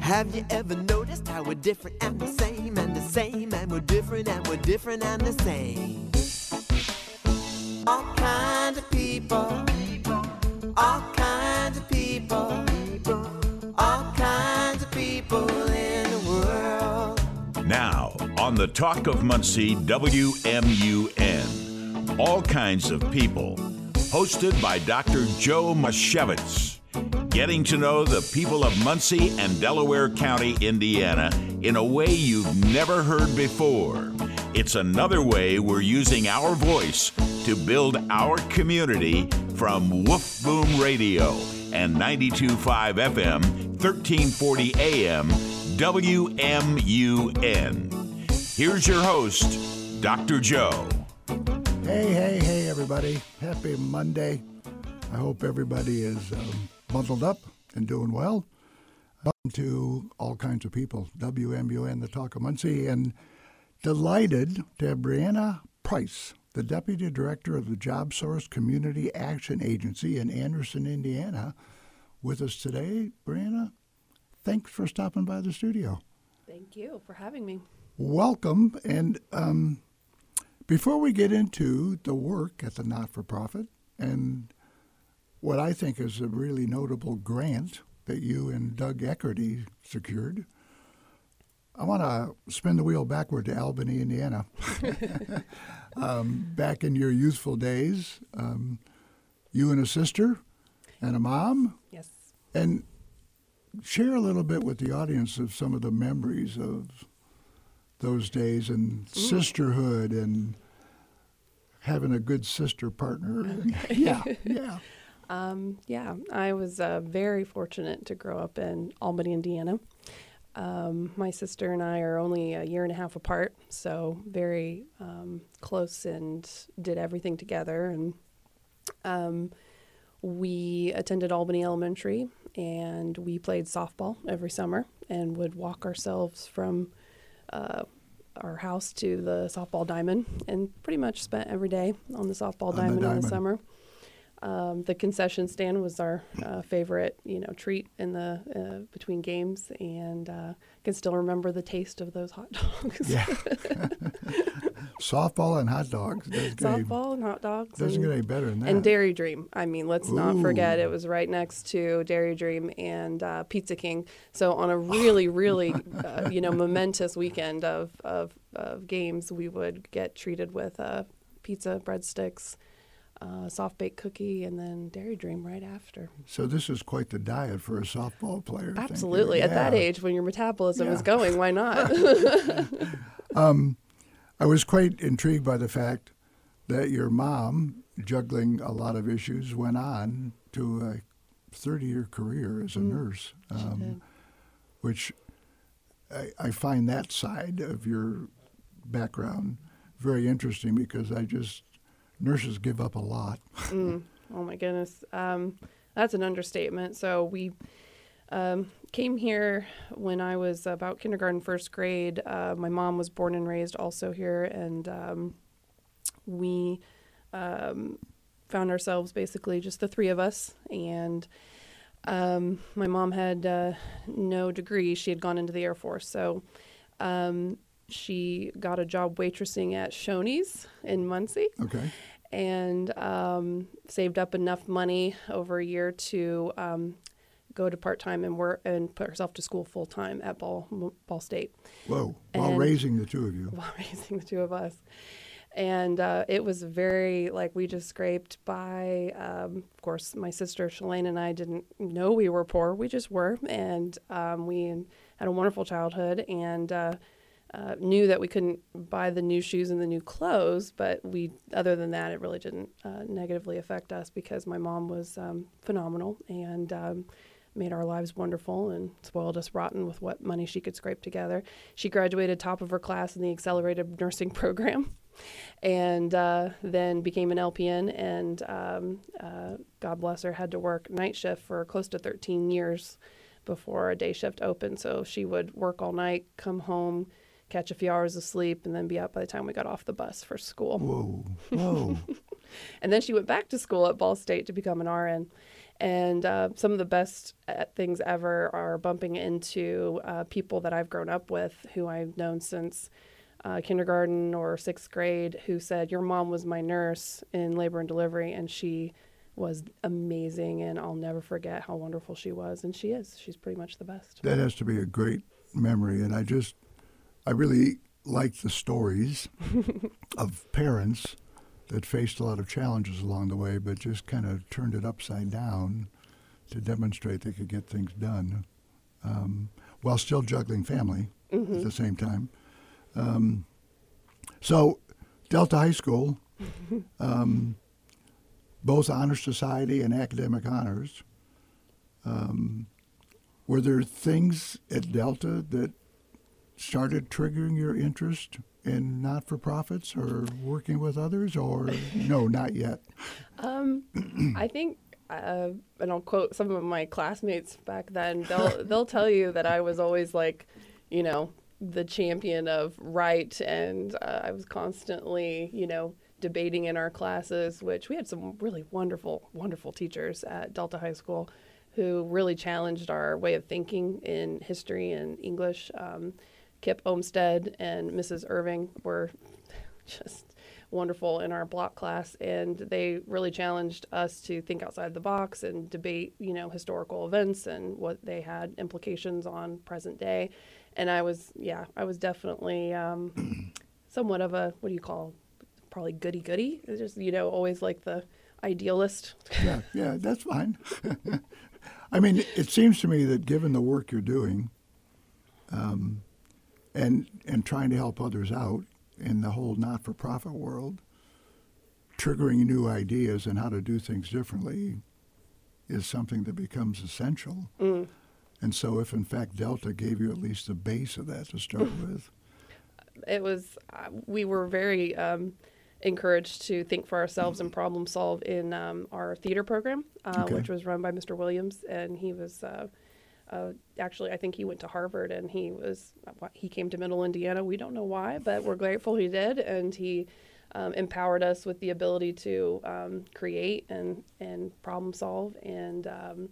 Have you ever noticed how we're different and the same and the same and we're different and we're different and the same? All kinds of people, all kinds of people, all kinds of people in the world. Now, on the Talk of Muncie WMUN, all kinds of people, hosted by Dr. Joe Misiewicz. Getting to know the people of Muncie and Delaware County, Indiana, in a way you've never heard before. It's another way we're using our voice to build our community from Woof Boom Radio and 92.5 FM, 1340 AM, WMUN. Here's your host, Dr. Joe. Hey, hey, hey, everybody. Happy Monday. I hope everybody is um, bundled up and doing well. Welcome to all kinds of people, WMUN, the Talk of Muncie, and delighted to have Briana Price, the Deputy Director of the Job Source Community Action Agency in Anderson, Indiana, with us today. Briana, thanks for stopping by the studio. Thank you for having me. Welcome. And um, before we get into the work at the not for profit and what I think is a really notable grant that you and Doug Eckerty secured, I want to spin the wheel backward to Albany, Indiana. um, back in your youthful days, um, you and a sister and a mom. Yes. And share a little bit with the audience of some of the memories of those days and Ooh. sisterhood and having a good sister partner. Okay. yeah, yeah. Um, yeah, I was uh, very fortunate to grow up in Albany, Indiana. Um, my sister and I are only a year and a half apart, so very um, close and did everything together. And um, we attended Albany Elementary, and we played softball every summer, and would walk ourselves from uh, our house to the softball diamond, and pretty much spent every day on the softball On the diamond, in the summer. Um, the concession stand was our uh, favorite, you know, treat in the uh, between games, and uh, can still remember the taste of those hot dogs. Yeah. Softball and hot dogs. Doesn't any- Softball and hot dogs. Doesn't and, get any better than that. and Dairy Dream. I mean, let's not forget it was right next to Dairy Dream and uh, Pizza King. So on a really, really, uh, you know, momentous weekend of, of of games, we would get treated with uh, pizza, breadsticks, uh, soft baked cookie, and then Dairy Dream right after. So this is quite the diet for a softball player. Absolutely, at that age when your metabolism is going, why not? I was quite intrigued by the fact that your mom, juggling a lot of issues, went on to a 30-year career as a nurse, um, which I, I find that side of your background very interesting because I just nurses give up a lot. Mm, oh my goodness, um, that's an understatement. So we um, came here when I was about kindergarten, first grade. Uh, my mom was born and raised also here, and um, we um, found ourselves basically just the three of us. And um, my mom had uh, no degree; she had gone into the Air Force, so. Um, she got a job waitressing at Shoney's in Muncie Okay. and um, saved up enough money over a year to um, go to part time and work and put herself to school full time at Ball Ball State Whoa. While And- raising the two of you. while raising the two of us. And uh, it was very like we just scraped by. Um, of course, my sister Shalane and I didn't know we were poor. We just were, and um, we had a wonderful childhood and uh, uh, knew that we couldn't buy the new shoes and the new clothes. But we, other than that, it really didn't uh, negatively affect us because my mom was um, phenomenal and. Um, made our lives wonderful and spoiled us rotten with what money she could scrape together. She graduated top of her class in the accelerated nursing program and uh, then became an LPN. And um, uh, God bless her, had to work night shift for close to 13 years before a day shift opened. So she would work all night, come home, catch a few hours of sleep, and then be up by the time we got off the bus for school. Whoa. Whoa. And then she went back to school at Ball State to become an RN. And uh, some of the best uh, things ever are bumping into uh, people that I've grown up with who I've known since uh, kindergarten or sixth grade who said, Your mom was my nurse in labor and delivery, and she was amazing, and I'll never forget how wonderful she was. And she is. She's pretty much the best. That has to be a great memory. And I just, I really like the stories of parents that faced a lot of challenges along the way, but just kind of turned it upside down to demonstrate they could get things done um, while still juggling family Mm-hmm. at the same time. Um, so, Delta High School, um, both honor society and academic honors. Um, were there things at Delta that started triggering your interest in not for profits or working with others, or no, not yet? Um, I think, uh, and I'll quote some of my classmates back then. They'll they'll tell you that I was always like, you know, the champion of right, and uh, I was constantly, you know, debating in our classes. Which we had some really wonderful, wonderful teachers at Delta High School, who really challenged our way of thinking in history and English. Um, Kip Olmsted and Mrs. Irving were just wonderful in our block class and they really challenged us to think outside the box and debate you know historical events and what they had implications on present day and i was yeah i was definitely um, somewhat of a what do you call probably goody goody just you know always like the idealist Yeah, yeah, that's fine. I mean, it seems to me that given the work you're doing, um, and and trying to help others out in the whole not-for-profit world, triggering new ideas and how to do things differently is something that becomes essential. And so, if in fact Delta gave you at least a base of that to start with, it was uh, we were very um, encouraged to think for ourselves and problem solve in um, our theater program, uh, Okay. which was run by Mr. Williams, and he was. Uh, uh, actually, I think he went to Harvard, and he was he came to Middle Indiana. We don't know why, but we're grateful he did, and he um, empowered us with the ability to um, create and and problem solve. And um,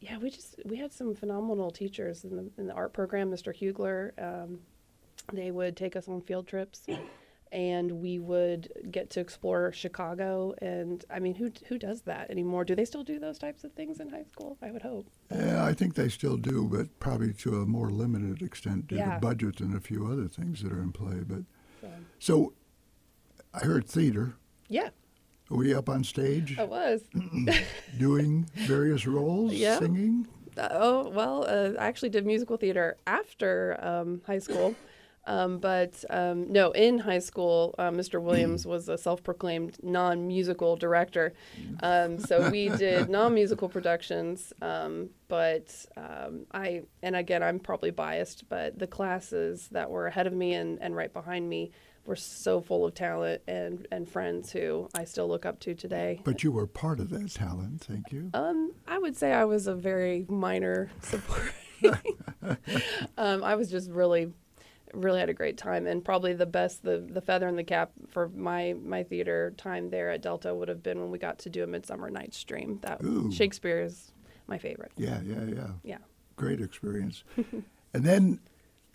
yeah, we just we had some phenomenal teachers in the in the art program. Mr. Hugler, um, they would take us on field trips and we would get to explore Chicago and I mean who who does that anymore do they still do those types of things in high school I would hope yeah, I think they still do, but probably to a more limited extent due Yeah. to budget and a few other things that are in play. But so, so, I heard theater. yeah Were you up on stage I was doing various roles, Yeah. singing? Uh, oh well uh, I actually did musical theater after um, high school um, but um, no in high school uh, Mr. Williams was a self-proclaimed non-musical director um, so we did non-musical productions um, but um, I and again I'm probably biased but the classes that were ahead of me and, and right behind me were so full of talent and, and friends who I still look up to today But you were part of that talent, thank you. um, I would say I was a very minor support. um, I was just really, really had a great time, and probably the best, the the feather in the cap for my my theater time there at Delta would have been when we got to do a Midsummer Night's Dream. That Ooh. Shakespeare is my favorite. Yeah, yeah, yeah. Yeah. Great experience. and then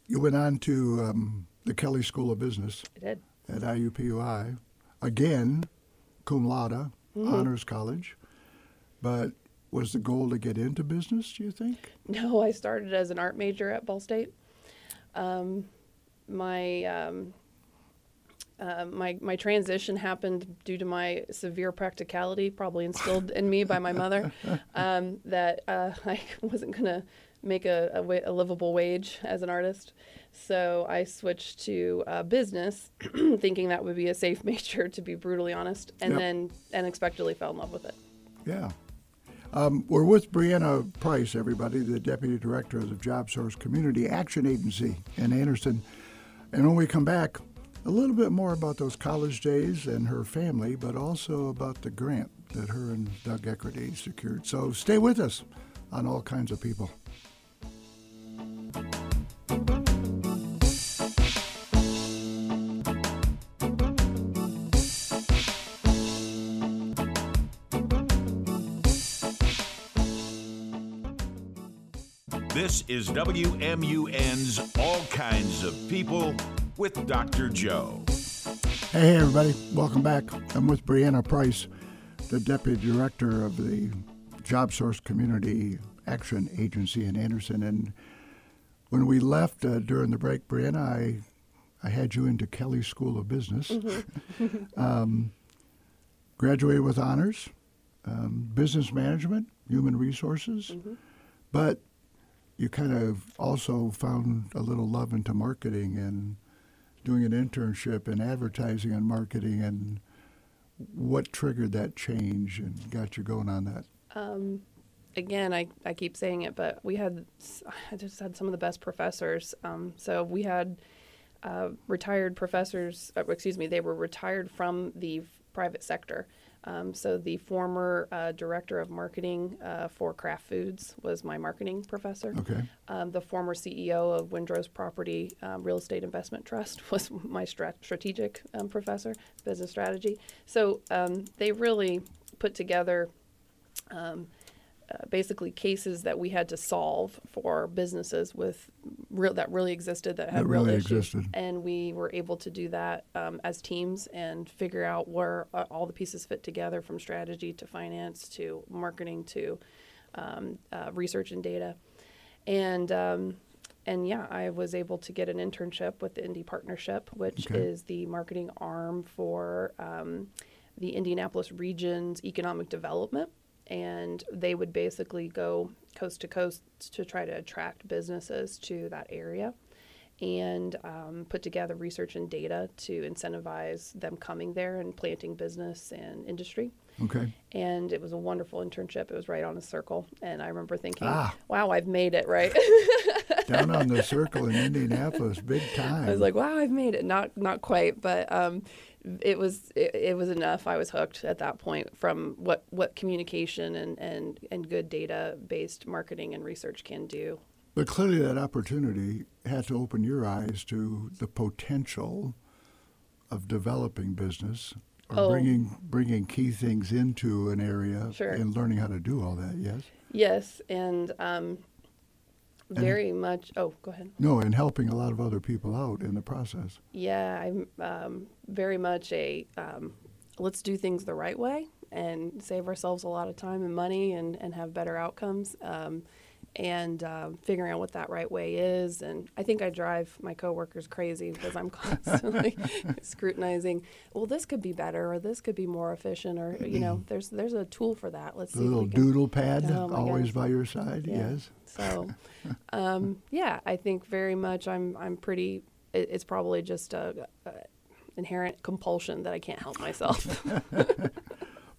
you went on to um, the Kelley School of Business I did. at IUPUI. Again, cum laude, Mm-hmm. honors college. But was the goal to get into business, do you think? No, I started as an art major at Ball State. Um, my um, uh, my my transition happened due to my severe practicality, probably instilled in me by my mother, um, that uh, I wasn't gonna make a, a, wa- a livable wage as an artist. So I switched to uh, business, thinking that would be a safe major, to be brutally honest, and Yep. then unexpectedly fell in love with it. Yeah. Um, we're with Briana Price, everybody, the Deputy Director of the Job Source Community Action Agency in Anderson. And when we come back, a little bit more about those college days and her family, but also about the grant that her and Doug Eckerty secured. So stay with us on All Kinds of People. This is WMUN's All Kinds of People with Dr. Joe. Hey, everybody, welcome back. I'm with Briana Price, the Deputy Director of the Job Source Community Action Agency in Anderson. And when we left uh, during the break, Briana, I, I had you into Kelley School of Business. Mm-hmm. um, graduated with honors, um, business management, human resources, Mm-hmm. but you kind of also found a little love into marketing and doing an internship in advertising and marketing and what triggered that change and got you going on that Um, again, I, I keep saying it, but we had, I just had some of the best professors. Um, so we had uh, retired professors, uh, excuse me, they were retired from the private sector. Um, so the former uh, director of marketing uh, for Kraft Foods was my marketing professor. okay Um, the former CEO of Windrose Property um, Real Estate Investment Trust was my strat- strategic um, professor, business strategy. So um, they really put together um, uh, basically cases that we had to solve for businesses with real that really existed that had That real really issues, existed. and we were able to do that um, as teams and figure out where uh, all the pieces fit together from strategy to finance to marketing to um, uh, research and data, and um, and yeah, I was able to get an internship with the Indy Partnership, which Okay. is the marketing arm for um, the Indianapolis region's economic development. And they would basically go coast to coast to try to attract businesses to that area and um, put together research and data to incentivize them coming there and planting business and industry okay and it was a wonderful internship. It was right on a circle, and I remember thinking, Ah. "Wow, I've made it!" Right? down on the circle in indianapolis big time I was like, "Wow, I've made it!" Not not quite, but um, it was it, it was enough. I was hooked at that point from what what communication and and and good data based marketing and research can do. but clearly that opportunity had to open your eyes to the potential of developing business or Oh. bringing bringing key things into an area Sure. and learning how to do all that yes Yes, and um, very much. Oh, go ahead. no and helping a lot of other people out in the process Yeah, I'm um, very much a um, let's do things the right way and save ourselves a lot of time and money and, and have better outcomes. Um, and um, figuring out what that right way is. And I think I drive my coworkers crazy because I'm constantly scrutinizing. Well, this could be better, or this could be more efficient, or you know, there's there's a tool for that. Let's the see. if little doodle pad Oh, always gosh. by your side Yeah. yes So, um, yeah, I think very much I'm I'm pretty. It, it's probably just a, a inherent compulsion that I can't help myself.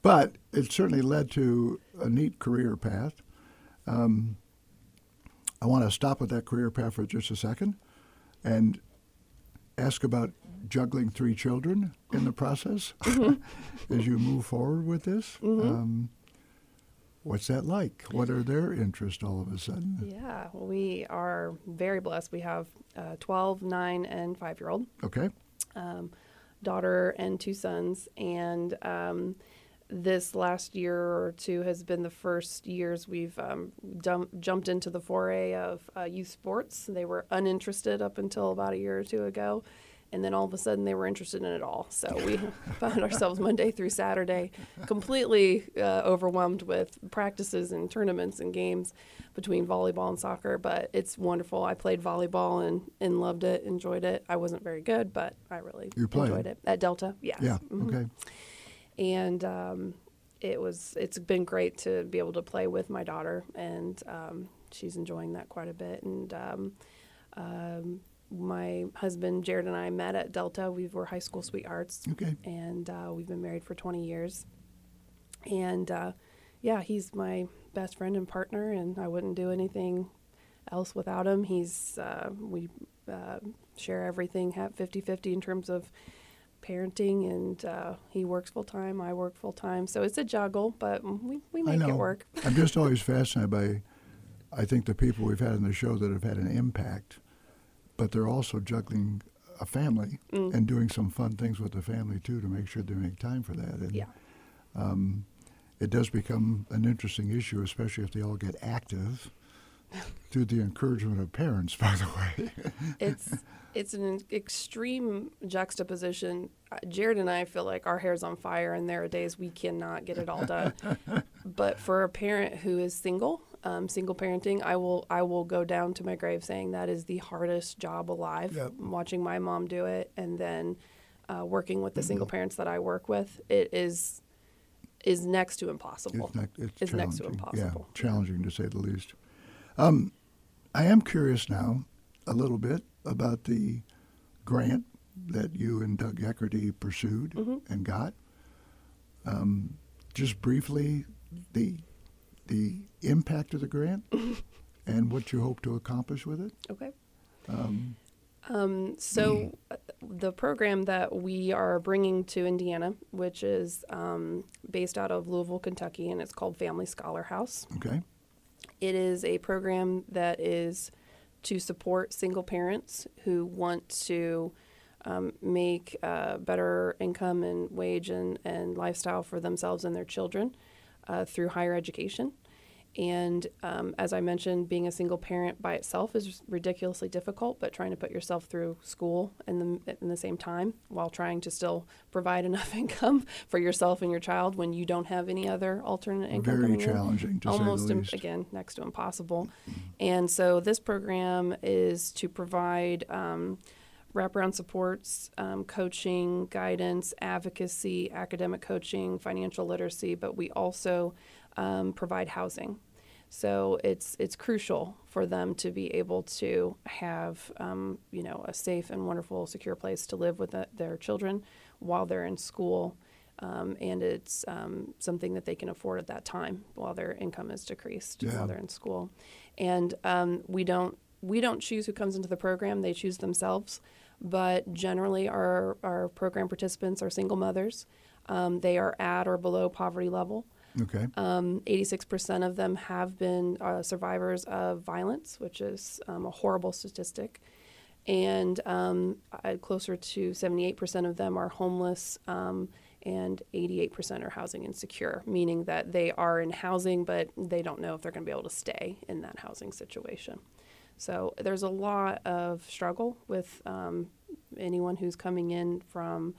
But it certainly led to a neat career path. Um, I want to stop at that career path for just a second and ask about juggling three children in the process as you move forward with this. Um, what's that like? What are their interests all of a sudden? yeah, we are very blessed. We have a 12, 9, and 5 year old. Okay. um, daughter and two sons. And um, this last year or two has been the first years we've um, dum- jumped into the foray of uh, youth sports. They were uninterested up until about a year or two ago. And then all of a sudden they were interested in it all. So we found ourselves Monday through Saturday completely uh, overwhelmed with practices and tournaments and games between volleyball and soccer. But it's wonderful. I played volleyball and, and loved it, enjoyed it. I wasn't very good, but I really enjoyed it. At Delta, yes. Yeah. Mhm Okay. And um, it was it's been great to be able to play with my daughter and um, she's enjoying that quite a bit. And um, um, my husband jared and i met at delta. We were high school sweethearts. Okay. and uh, we've been married for 20 years. And uh, yeah he's my best friend and partner and i wouldn't do anything else without him. He's uh, we uh, share everything have 50-50 in terms of parenting and uh, he works full time i work full time so it's a juggle but we, we make it work. I'm just always fascinated by, I think, the people we've had on the show that have had an impact, but they're also juggling a family Mm. and doing some fun things with the family too to make sure they make time for that. And yeah. um, it does become an interesting issue, especially if they all get active through the encouragement of parents, by the way. it's it's an extreme juxtaposition. Jared and I feel like our hair's on fire, and there are days we cannot get it all done. but for a parent who is single, um, single parenting, I will I will go down to my grave saying that is the hardest job alive. Yep. Watching my mom do it, and then uh, working with the single parents that I work with, it is is next to impossible. It's, ne- it's Is next to impossible. Yeah, challenging to say the least. Um, I am curious now a little bit about the grant that you and Doug Eckerty pursued Mm-hmm. and got. Um, just briefly, the the impact of the grant and what you hope to accomplish with it. Okay. Um, Um, so, uh, the program that we are bringing to Indiana, which is um, based out of Louisville, Kentucky, and it's called Family Scholar House. okay. It is a program that is to support single parents who want to um, make uh, better income and wage and, and lifestyle for themselves and their children uh, through higher education. And um, as I mentioned, being a single parent by itself is ridiculously difficult, but trying to put yourself through school in the, in the same time while trying to still provide enough income for yourself and your child when you don't have any other alternate income. Very coming in challenging, to say the almost im- least. again next to impossible. And so this program is to provide um, wraparound supports, um, coaching, guidance, advocacy, academic coaching, financial literacy, but we also um, provide housing. So it's it's crucial for them to be able to have um, you know a safe and wonderful, secure place to live with the, their children while they're in school, um, and it's um, something that they can afford at that time while their income is decreased Yeah. while they're in school. And um, we don't we don't choose who comes into the program; they choose themselves. But generally, our our program participants are single mothers. Um, they are at or below poverty level. Okay. Um, 86% of them have been uh, survivors of violence, which is um, a horrible statistic. And um, uh, closer to 78% of them are homeless, um, and 88% are housing insecure, meaning that they are in housing, but they don't know if they're going to be able to stay in that housing situation. So there's a lot of struggle with um, anyone who's coming in from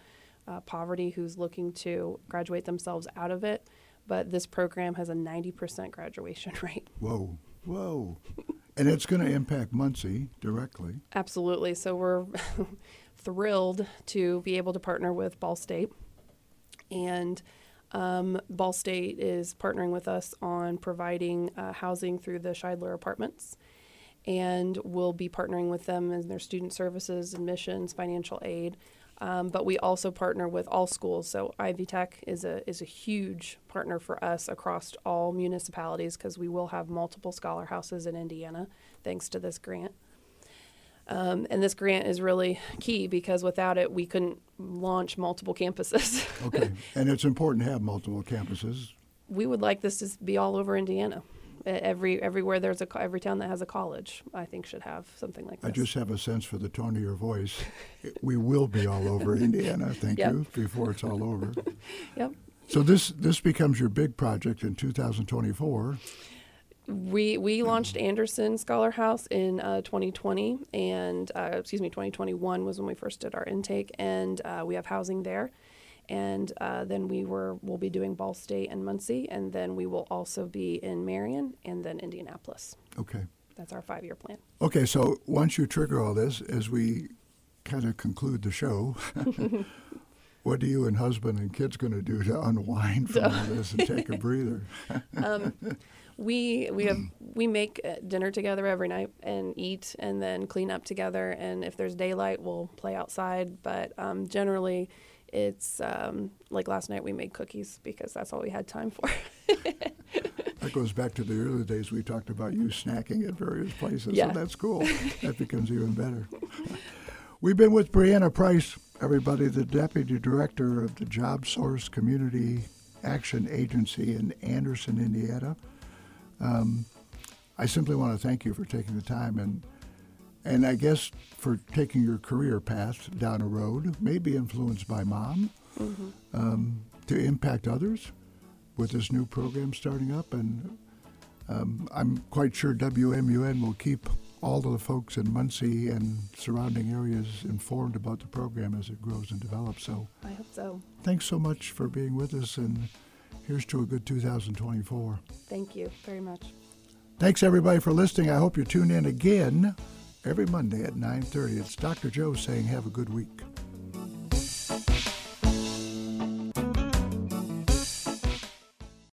uh, poverty who's looking to graduate themselves out of it. But this program has a 90% graduation rate. Whoa. Whoa. and it's going to impact Muncie directly. Absolutely. So we're thrilled to be able to partner with Ball State. And um, Ball State is partnering with us on providing uh, housing through the Scheidler Apartments. And we'll be partnering with them in their student services, admissions, financial aid. Um, but we also partner with all schools. So Ivy Tech is a is a huge partner for us across all municipalities because we will have multiple scholar houses in Indiana thanks to this grant. Um, and this grant is really key because without it, we couldn't launch multiple campuses. Okay. and it's important to have multiple campuses. we would like this to be all over Indiana. Every everywhere there's a every town that has a college, I think should have something like this. I just have a sense for the tone of your voice. We will be all over Indiana, thank Yep. you, before it's all over. yep. So this this becomes your big project in 2024. We we launched Anderson Scholar House in uh, 2020, and uh, excuse me, 2021 was when we first did our intake, and uh, we have housing there. And uh, then we were we'll be doing Ball State and Muncie, and then we will also be in Marion and then Indianapolis. Okay. That's our five year plan. Okay, so once you trigger all this, as we kind of conclude the show, what are you and husband and kids going to do to unwind from all this and take a breather? We we have we make uh, dinner together every night and eat and then clean up together. And if there's daylight, we'll play outside. But um, generally, it's um, like last night we made cookies because that's all we had time for. That goes back to the early days we talked about you snacking at various places. Yeah. So that's cool. that becomes even better. We've been with Briana Price, everybody, the Deputy Director of the Job Source Community Action Agency in Anderson, Indiana. Um, I simply want to thank you for taking the time and and I guess for taking your career path down a road, maybe influenced by mom, um, to impact others with this new program starting up. And um, I'm quite sure WMUN will keep all of the folks in Muncie and surrounding areas informed about the program as it grows and develops. So I hope so. thanks so much for being with us, and here's to a good 2024. Thank you very much. Thanks everybody for listening. I hope you tune in again every Monday at 9:30. It's Dr. Joe saying have a good week.